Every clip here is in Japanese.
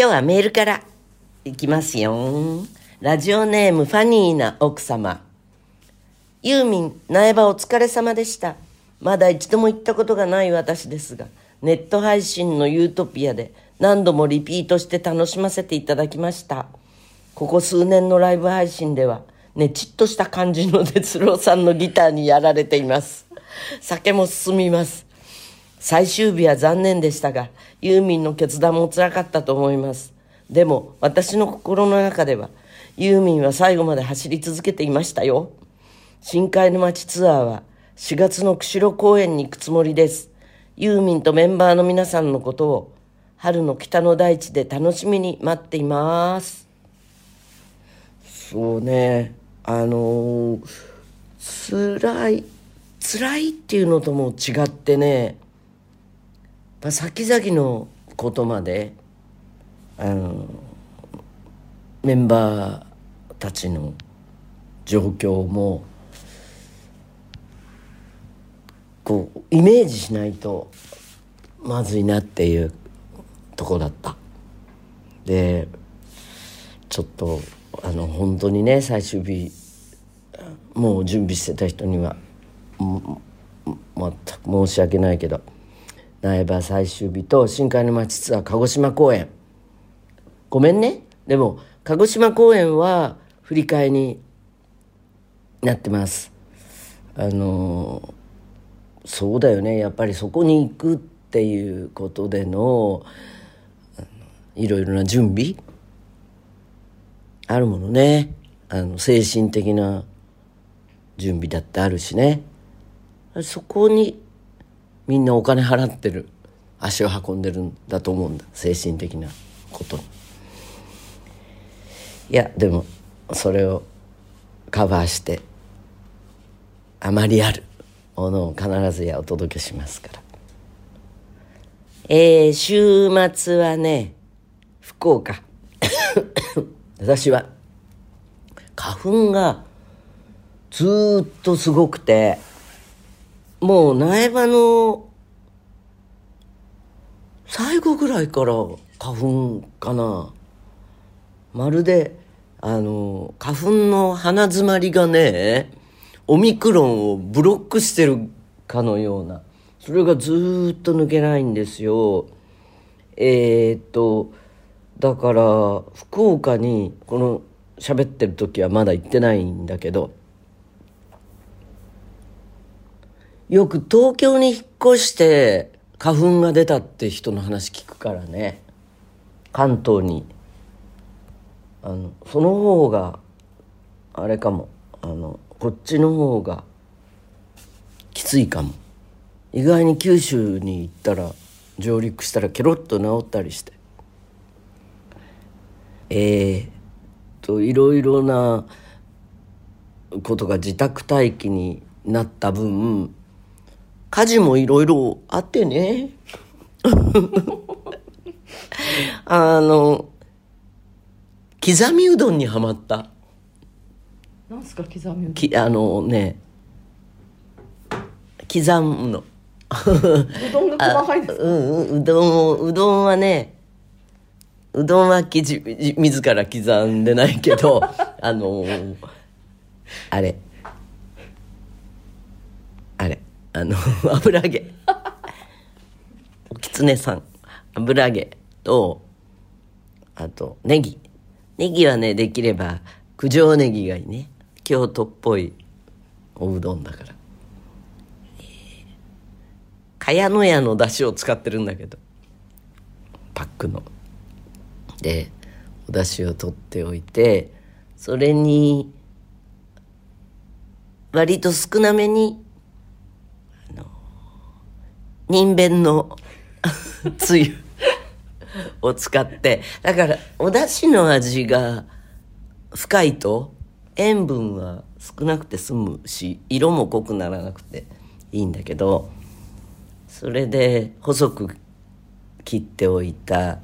今日はメールからいきますよ。ラジオネームファニーな奥様。ユーミン、苗場お疲れ様でした。まだ一度も行ったことがない私ですが、ネット配信のユートピアで何度もリピートして楽しませていただきました。ここ数年のライブ配信では、ねちっとした感じの哲郎さんのギターにやられています。酒も進みます。最終日は残念でしたが、ユーミンの決断も辛かったと思います。でも、私の心の中では、ユーミンは最後まで走り続けていましたよ。深海の街ツアーは4月の釧路公園に行くつもりです。ユーミンとメンバーの皆さんのことを春の北の大地で楽しみに待っています。そうね、あのー、辛い、辛いっていうのとも違ってね、ま先々のことまで、あのメンバーたちの状況もこうイメージしないとまずいなっていうとこだった。でちょっとあの本当にね最終日もう準備してた人には全く申し訳ないけど苗場最終日と深海の町ツアー鹿児島公演。ごめんね。でも鹿児島公演は振り替えになってます。あのそうだよね。やっぱりそこに行くっていうことでのいろいろな準備。あるものね。あの精神的な準備だってあるしね。そこにみんなお金払ってる。足を運んでるんだと思うんだ。精神的なことに。いやでもそれをカバーしてあまりある。ものを必ずやお届けしますから。えー、週末はね福岡。私は花粉がずっとすごくてもう苗場の最後ぐらいから花粉かな。まるであの花粉の鼻詰まりがねオミクロンをブロックしてるかのような。それがずっと抜けないんですよ。えー、っとだから福岡にこの喋ってる時はまだ行ってないんだけどよく東京に引っ越して花粉が出たって人の話聞くからね。関東に。あのその方があれかも。あのこっちの方がきついかも。意外に九州に行ったら上陸したらケロッと治ったりして。えー、といろいろなことが自宅待機になった分家事もいろいろあってね。あの刻みうどんにはまった。なんすか刻みうどん？きあのね。刻むの。うどんが細かいですか？うんうんうどんをうどんはねうどんはきじ自ら刻んでないけど あのあれあの 油揚げ。おきつねさん。油揚げとあとネギ。ネギはねできれば九条ネギがいいね。京都っぽいおうどんだから。茅野屋の出汁を使ってるんだけど。パックの。でお出汁を取っておいてそれに割と少なめに人弁の つゆを使ってだからお出汁の味が深いと塩分は少なくて済むし色も濃くならなくていいんだけどそれで細く切っておいた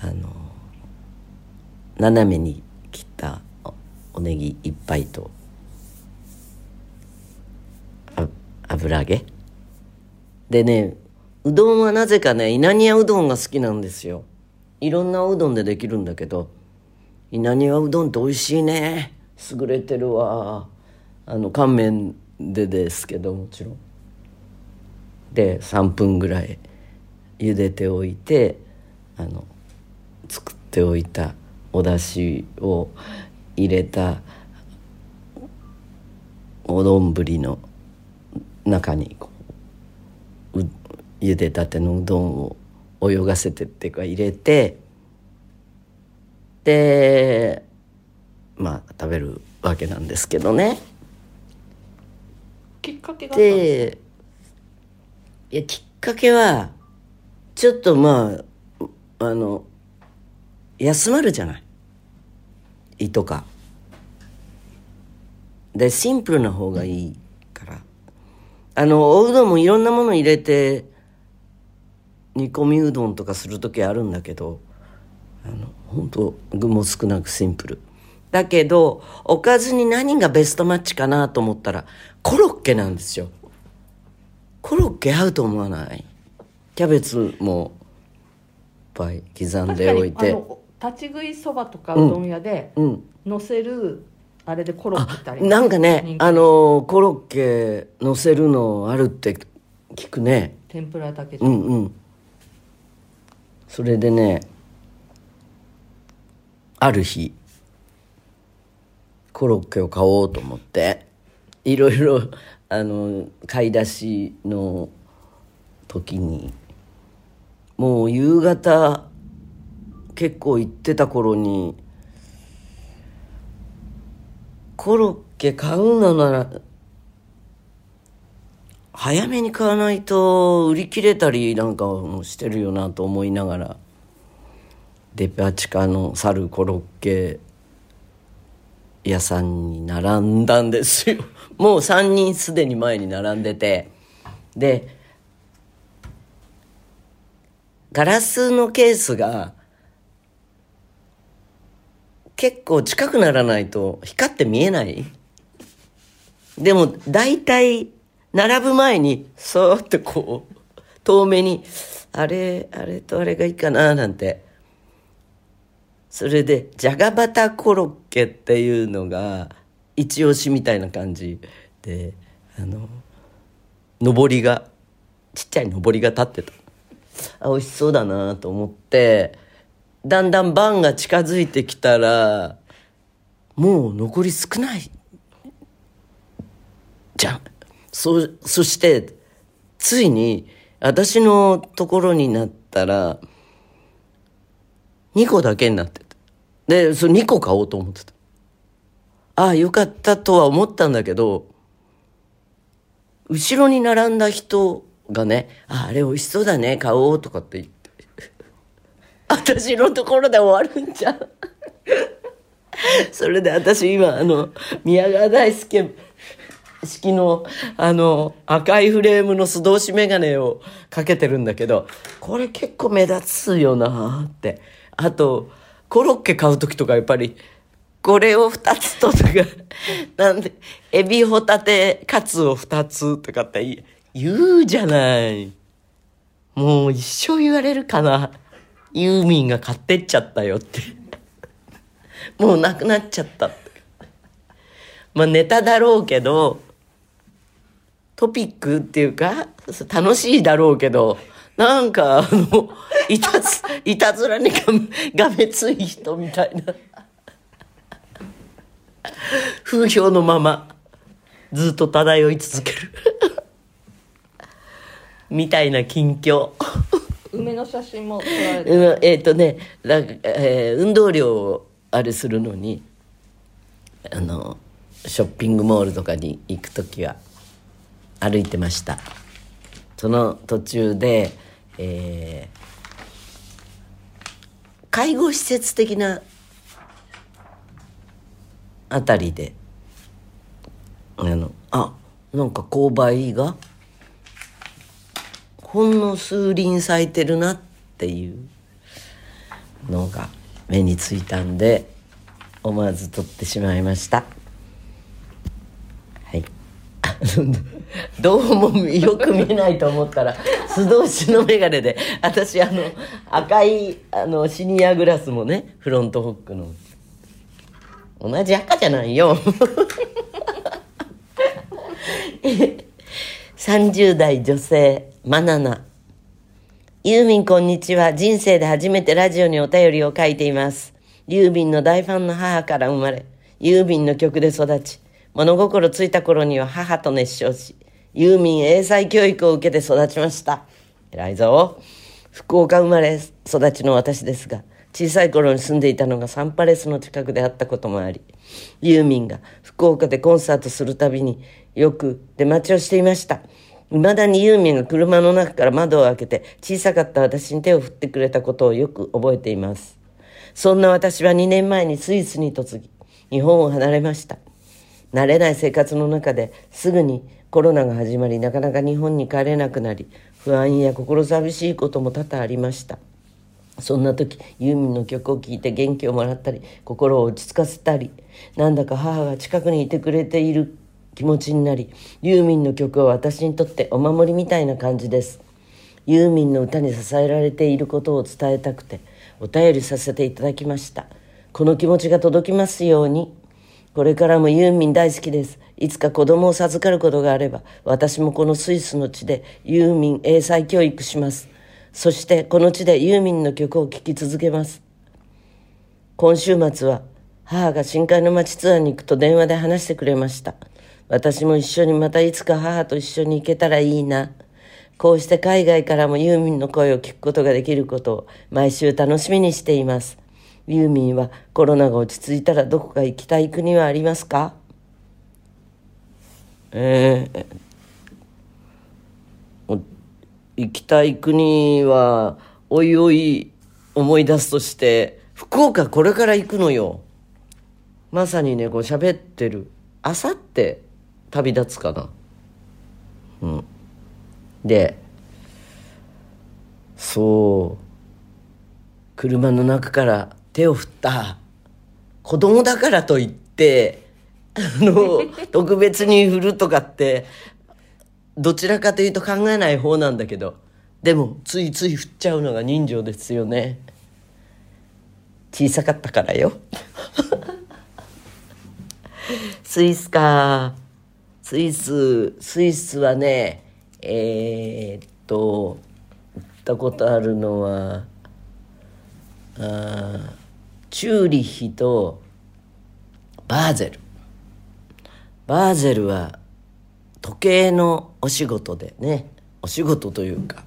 あの斜めに切ったおネギいっぱいと油揚げ？でねうどんはなぜかね稲庭うどんが好きなんですよ。いろんなうどんでできるんだけど稲庭うどんって美味しいね。優れてるわ。あの乾麺でですけどもちろん。で3分ぐらい茹でておいてあの作っておいたお出汁を入れたお丼の中にこう茹でたてのうどんを泳がせてっていうか入れてでまあ食べるわけなんですけどね。きっかけがでいやきっかけはちょっとまああの休まるじゃない。胃とか。でシンプルな方がいいから。あのおうどんもいろんなもの入れて煮込みうどんとかする時あるんだけどあの本当具も少なくシンプル。だけどおかずに何がベストマッチかなと思ったらコロッケなんですよ。コロッケ合うと思わない？キャベツもいっぱい刻ん確かにあでおいての立ち食いそばとかうどん屋でうん乗せるあれでコロッケってなんかねあのコロッケ乗せるのあるって聞くね。天ぷらだけじゃうんうんそれでねある日コロッケを買おうと思っていろいろあの買い出しの時にもう夕方結構行ってた頃にコロッケ買うのなら早めに買わないと売り切れたりなんかもしてるよなと思いながら。デパ地下の猿コロッケ屋さんに並んだんですよ。もう3人すでに前に並んでて。でガラスのケースが結構近くならないと光って見えない。でも大体並ぶ前にそーっとこう遠目にあれあれとあれがいいかななんて。それでじゃがバタコロッケっていうのが一押しみたいな感じであの上りがちっちゃい上りが立ってた。あ美味しそうだなと思ってだんだん晩が近づいてきたらもう残り少ないじゃん。そそしてついに私のところになったら2個だけになってた。でそれ2個買おうと思ってた。ああよかったとは思ったんだけど後ろに並んだ人がね「ああれ美味しそうだね買おう」とかって言って。私のところで終わるんじゃん。それで私今あの宮川大輔式のあの赤いフレームの素通し眼鏡をかけてるんだけどこれ結構目立つよなって。あとコロッケ買う時とかやっぱりこれを2つととか なんでエビホタテカツを2つとかって言う言うじゃない。もう一生言われるかな。ユーミンが買ってっちゃったよって。もうなくなっちゃったって。まあネタだろうけどトピックっていうか楽しいだろうけどなんかあのいたず いたずらにががめつい人みたいな。風評のままずっと漂い続ける。みたいな近況。梅の写真も撮られてうんえっ、とね、だえー運動量をあれするのにあのショッピングモールとかに行く時は歩いてました。その途中で、えー介護施設的なあたりであのあなんか勾配がほんの数輪咲いてるなっていうのが目についたんで思わず撮ってしまいました。どうもよく見えないと思ったら素通しの眼鏡で。私あの赤いあのシニアグラスもねフロントホックの。同じ赤じゃないよ。30代女性マナナユーミンこんにちは。人生で初めてラジオにお便りを書いています。ユーミンの大ファンの母から生まれユーミンの曲で育ち物心ついた頃には母と熱唱しユーミン英才教育を受けて育ちました。偉いぞ。福岡生まれ育ちの私ですが小さい頃に住んでいたのがサンパレスの近くであったこともありユーミンが福岡でコンサートするたびによく出待ちをしていました。未だにユーミンが車の中から窓を開けて小さかった私に手を振ってくれたことをよく覚えています。そんな私は2年前にスイスに嫁ぎ日本を離れました。慣れない生活の中ですぐにコロナが始まりなかなか日本に帰れなくなり不安や心寂しいことも多々ありました。そんな時ユーミンの曲を聴いて元気をもらったり心を落ち着かせたりなんだか母が近くにいてくれている気持ちになりユーミンの曲は私にとってお守りみたいな感じです。ユーミンの歌に支えられていることを伝えたくてお便りさせていただきました。この気持ちが届きますように。これからもユーミン大好きですいつか子供を授かることがあれば私もこのスイスの地でユーミン英才教育しますそしてこの地でユーミンの曲を聴き続けます。今週末は母が深海の街ツアーに行くと電話で話してくれました。私も一緒にまたいつか母と一緒に行けたらいいな。こうして海外からもユーミンの声を聞くことができることを毎週楽しみにしています。ユーミンはコロナが落ち着いたらどこか行きたい国はありますか？えー行きたい国はおいおい思い出すとして福岡これから行くのよ。まさにねこう喋ってる。あさって旅立つかな。うん。でそう。車の中から手を振った子供だからといってあの 特別に振るとかってどちらかというと考えない方なんだけどでもついつい振っちゃうのが人情ですよね。小さかったからよ。スイスか。スイススイスはねえー、っと行ったことあるのはあチューリッヒとバーゼルバーゼルは時計のお仕事でねお仕事というか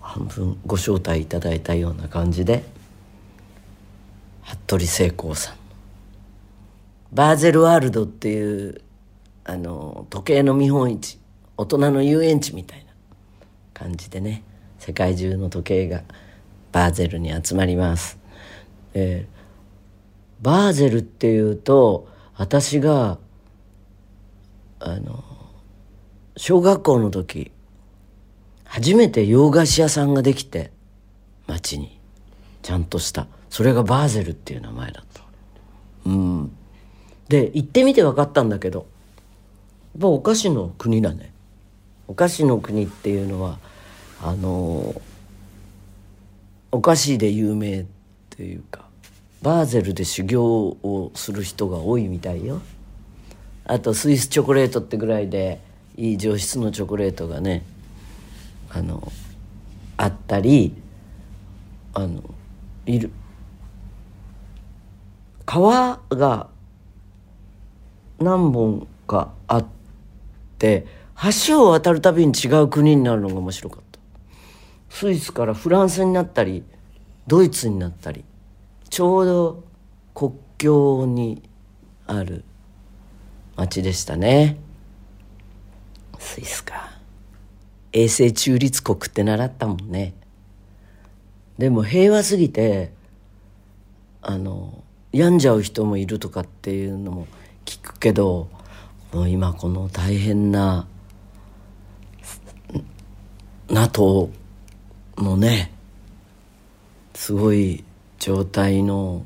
半分ご招待いただいたような感じで服部聖光さんバーゼルワールドっていうあの時計の見本市大人の遊園地みたいな感じでね世界中の時計がバーゼルに集まります。えー、バーゼルっていうと私があの小学校の時初めて洋菓子屋さんができて町にちゃんとした。それがバーゼルっていう名前だった。うん。で行ってみて分かったんだけどやっぱお菓子の国だね。お菓子の国っていうのはあのお菓子で有名っていうかバーゼルで修行をする人が多いみたいよ。あとスイスチョコレートってぐらいでいい上質のチョコレートがねあのあったりあのいる。川が何本かあって橋を渡るたびに違う国になるのが面白かった。スイスからフランスになったりドイツになったり。ちょうど国境にある町でしたね。スイスか。永世中立国って習ったもんね。でも平和すぎてあの病んじゃう人もいるとかっていうのも聞くけどもう今この大変な NATO のねすごい状態の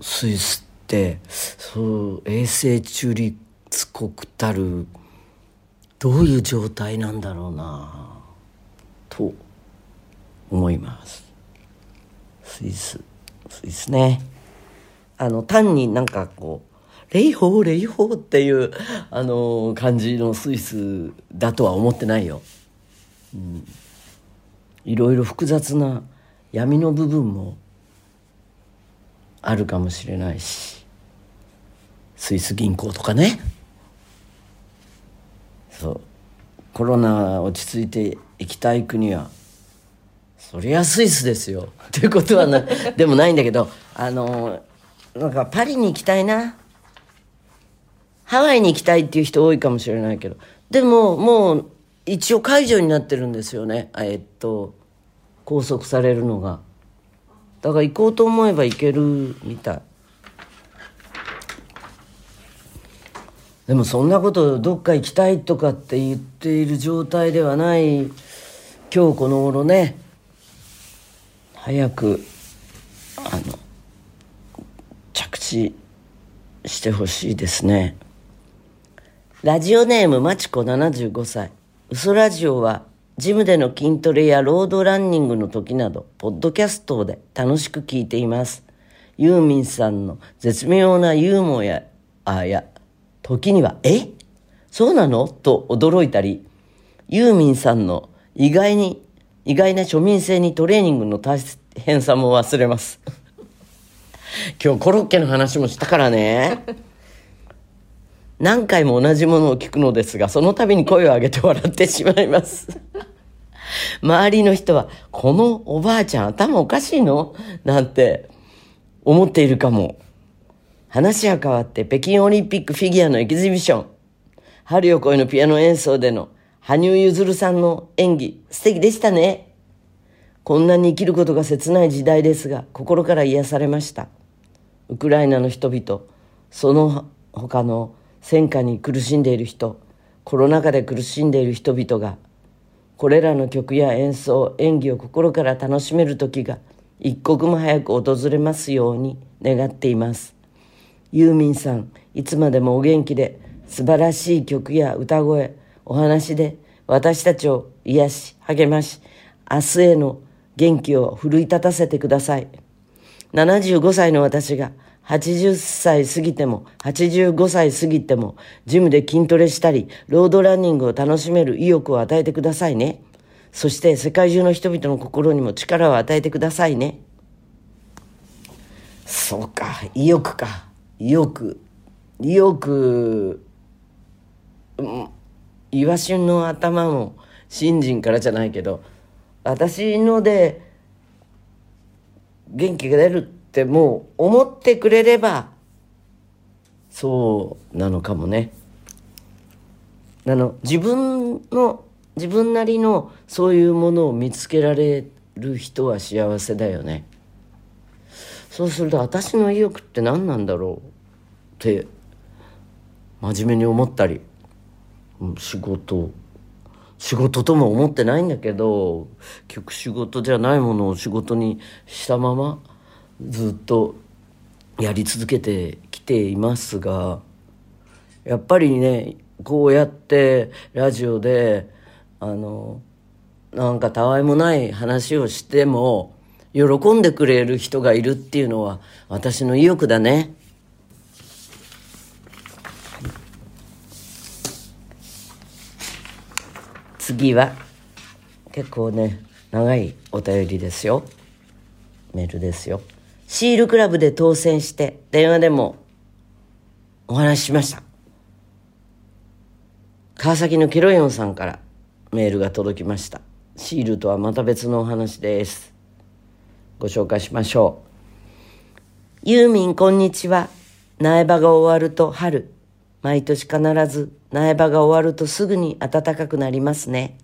スイスってそう永世中立つこくたるどういう状態なんだろうなと思います。スイススイスね。あの単になんかこう霊峰霊峰っていうあの感じのスイスだとは思ってないよ、うん、いろいろ複雑な闇の部分もあるかもしれないしスイス銀行とかね。そう。コロナ落ち着いていきたい国はそりゃスイスですよ。ということはな でもないんだけどあのなんかパリに行きたいな。ハワイに行きたいっていう人多いかもしれないけど。でももう一応解除になってるんですよね。えっと拘束されるのが。だから行こうと思えば行けるみたい。でもそんなことどっか行きたいとかって言っている状態ではない今日この頃ね。早くあの着地してほしいですね。ラジオネームまちこ75歳。嘘ラジオはジムでの筋トレやロードランニングの時などポッドキャストで楽しく聞いていますユーミンさんの絶妙なユーモアやあや時には、え？そうなの？と驚いたり、ユーミンさんの意外に、意外な庶民性にトレーニングの大変さも忘れます。今日コロッケの話もしたからね。何回も同じものを聞くのですが、その度に声を上げて笑ってしまいます。周りの人は、このおばあちゃん頭おかしいの？なんて思っているかも。話は変わって北京オリンピックフィギュアのエキシビション。春よ来いのピアノ演奏での羽生結弦さんの演技、素敵でしたね。こんなに生きることが切ない時代ですが、心から癒されました。ウクライナの人々、その他の戦火に苦しんでいる人、コロナ禍で苦しんでいる人々が、これらの曲や演奏、演技を心から楽しめる時が一刻も早く訪れますように願っています。ユーミンさん、いつまでもお元気で、素晴らしい曲や歌声、お話で私たちを癒し、励まし、明日への元気を奮い立たせてください。75歳の私が80歳過ぎても85歳過ぎてもジムで筋トレしたりロードランニングを楽しめる意欲を与えてくださいね。そして世界中の人々の心にも力を与えてくださいね。そうか、意欲か。よくよく、うん、イワシの頭も新人からじゃないけど私ので元気が出るってもう思ってくれればそうなのかもね。あの自分の自分なりのそういうものを見つけられる人は幸せだよね。そうすると私の意欲って何なんだろうって真面目に思ったり仕事仕事とも思ってないんだけど結局仕事じゃないものを仕事にしたままずっとやり続けてきていますがやっぱりねこうやってラジオであのなんかたわいもない話をしても喜んでくれる人がいるっていうのは私の意欲だね。次は結構ね長いお便りですよメールですよシールクラブで当選して電話でもお話ししました。川崎のケロヨンさんからメールが届きました。シールとはまた別のお話です。ご紹介しましょう。ユーミンこんにちは。苗場が終わると春。毎年必ず苗場が終わるとすぐに暖かくなりますね。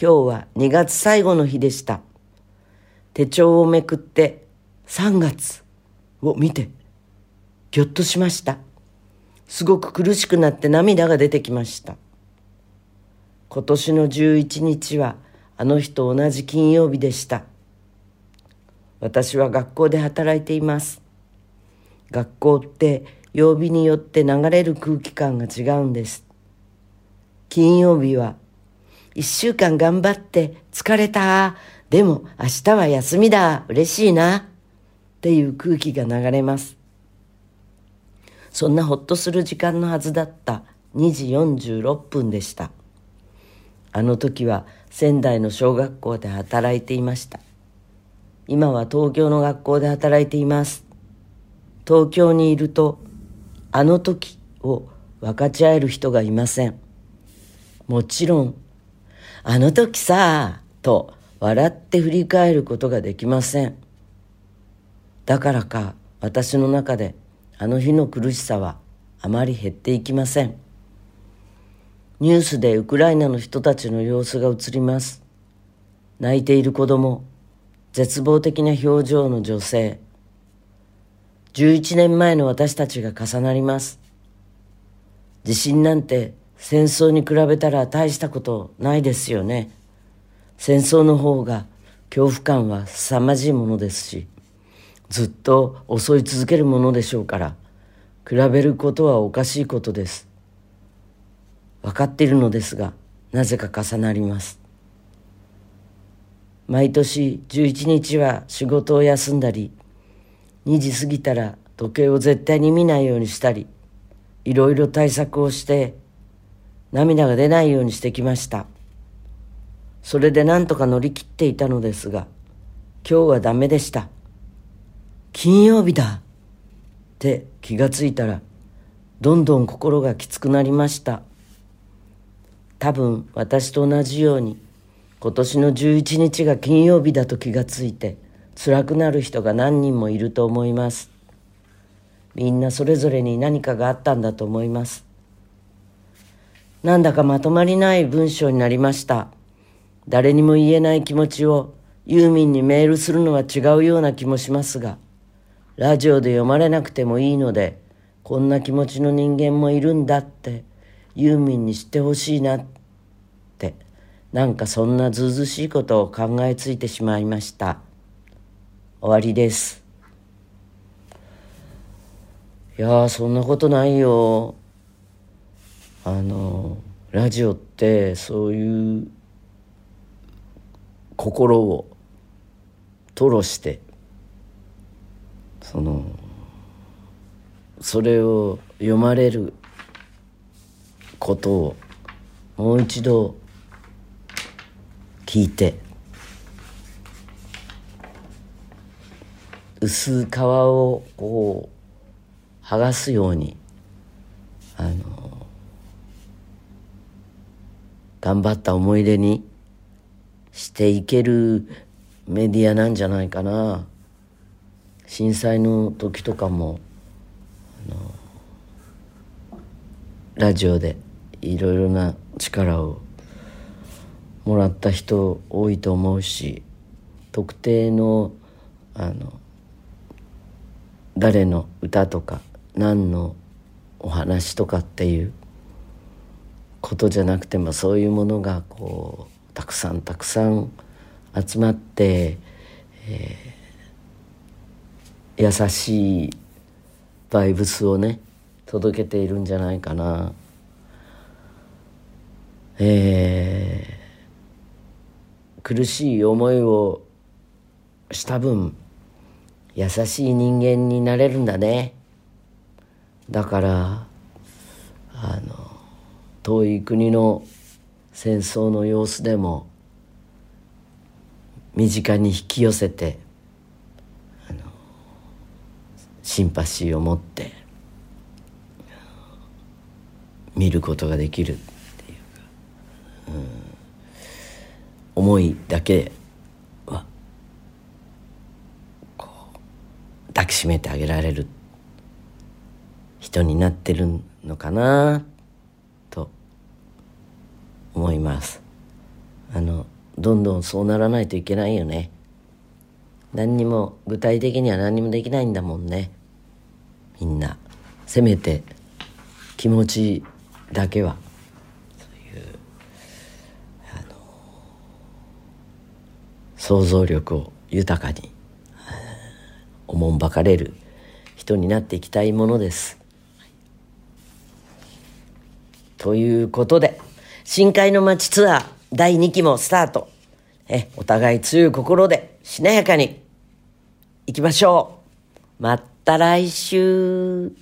今日は2月最後の日でした。手帳をめくって3月を見てぎょっとしました。すごく苦しくなって涙が出てきました。今年の11日はあの日と同じ金曜日でした。私は学校で働いています。学校って曜日によって流れる空気感が違うんです。金曜日は一週間頑張って疲れた。でも明日は休みだ。嬉しいな。っていう空気が流れます。そんなほっとする時間のはずだった2時46分でした。あの時は仙台の小学校で働いていました。今は東京の学校で働いています。東京にいるとあの時を分かち合える人がいません。もちろんあの時さと笑って振り返ることができません。だからか私の中であの日の苦しさはあまり減っていきません。ニュースでウクライナの人たちの様子が映ります。泣いている子供絶望的な表情の女性。11年前の私たちが重なります。地震なんて戦争に比べたら大したことないですよね。戦争の方が恐怖感は凄まじいものですし。ずっと襲い続けるものでしょうから比べることはおかしいことです。分かっているのですがなぜか重なります。毎年11日は仕事を休んだり2時過ぎたら時計を絶対に見ないようにしたりいろいろ対策をして涙が出ないようにしてきました。それで何とか乗り切っていたのですが今日はダメでした。金曜日だ。って気がついたらどんどん心がきつくなりました。多分私と同じように今年の11日が金曜日だと気がついて辛くなる人が何人もいると思います。みんなそれぞれに何かがあったんだと思います。なんだかまとまりない文章になりました。誰にも言えない気持ちをユーミンにメールするのは違うような気もしますがラジオで読まれなくてもいいのでこんな気持ちの人間もいるんだってユーミンに知ってほしいなってなんかそんなずうずしいことを考えついてしまいました。終わりです。いやそんなことないよ。あのラジオってそういう心を吐露してそのそれを読まれることをもう一度聞いて薄皮をこう剥がすようにあの頑張った思い出にしていけるメディアなんじゃないかな。震災の時とかもラジオでいろいろな力をもらった人多いと思うし特定のあの誰の歌とか何のお話とかっていうことじゃなくてもそういうものがこうたくさんたくさん集まって、えー、優しいバイブスをね届けているんじゃないかな。えー、苦しい思いをした分優しい人間になれるんだねだからあの遠い国の戦争の様子でも身近に引き寄せてあのシンパシーを持って見ることができるっていうか、うん、思いだけはこう抱きしめてあげられる人になってるのかなと思います。あのどんどんそうならないといけないよね。何にも具体的には何にもできないんだもんね。みんなせめて気持ちだけはそういうあの想像力を豊かにおもんばかれる人になっていきたいものですということで、深海の街ツアー第2期もスタート。え、お互い強い心でしなやかに行きましょう。また来週。